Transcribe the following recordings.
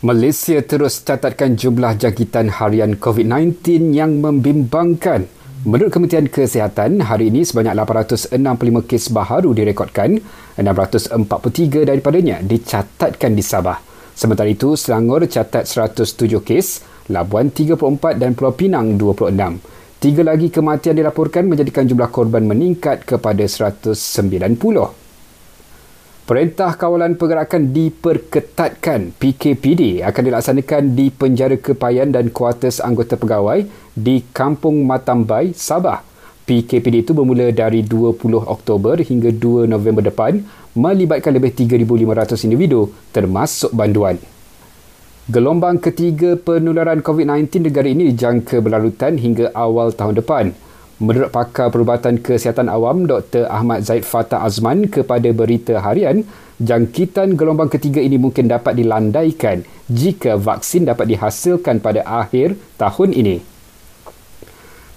Malaysia terus catatkan jumlah jangkitan harian COVID-19 yang membimbangkan. Menurut Kementerian Kesihatan, hari ini sebanyak 865 kes baharu direkodkan, 643 daripadanya dicatatkan di Sabah. Sementara itu, Selangor catat 107 kes, Labuan 34 dan Pulau Pinang 26. Tiga lagi kematian dilaporkan menjadikan jumlah korban meningkat kepada 190. Perintah Kawalan Pergerakan diperketatkan. PKPD akan dilaksanakan di Penjara Kepayan dan kuartus anggota pegawai di Kampung Matambai, Sabah. PKPD itu bermula dari 20 Oktober hingga 2 November depan melibatkan lebih 3,500 individu termasuk banduan. Gelombang ketiga penularan COVID-19 negara ini dijangka berlarutan hingga awal tahun depan. Menurut pakar perubatan kesihatan awam Dr. Ahmad Zaid Fatah Azman kepada Berita Harian, jangkitan gelombang ketiga ini mungkin dapat dilandaikan jika vaksin dapat dihasilkan pada akhir tahun ini.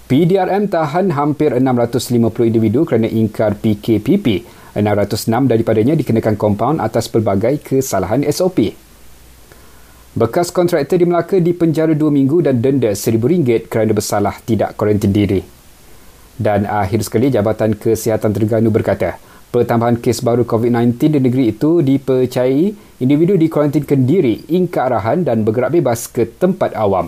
PDRM tahan hampir 650 individu kerana ingkar PKPP. 606 daripadanya dikenakan kompaun atas pelbagai kesalahan SOP. Bekas kontraktor di Melaka dipenjara 2 minggu dan denda RM1,000 kerana bersalah tidak kuarantin diri. Dan akhir sekali Jabatan Kesihatan Terengganu berkata, pertambahan kes baru COVID-19 di negeri itu dipercayai individu dikuarantinkan diri ingkar arahan dan bergerak bebas ke tempat awam.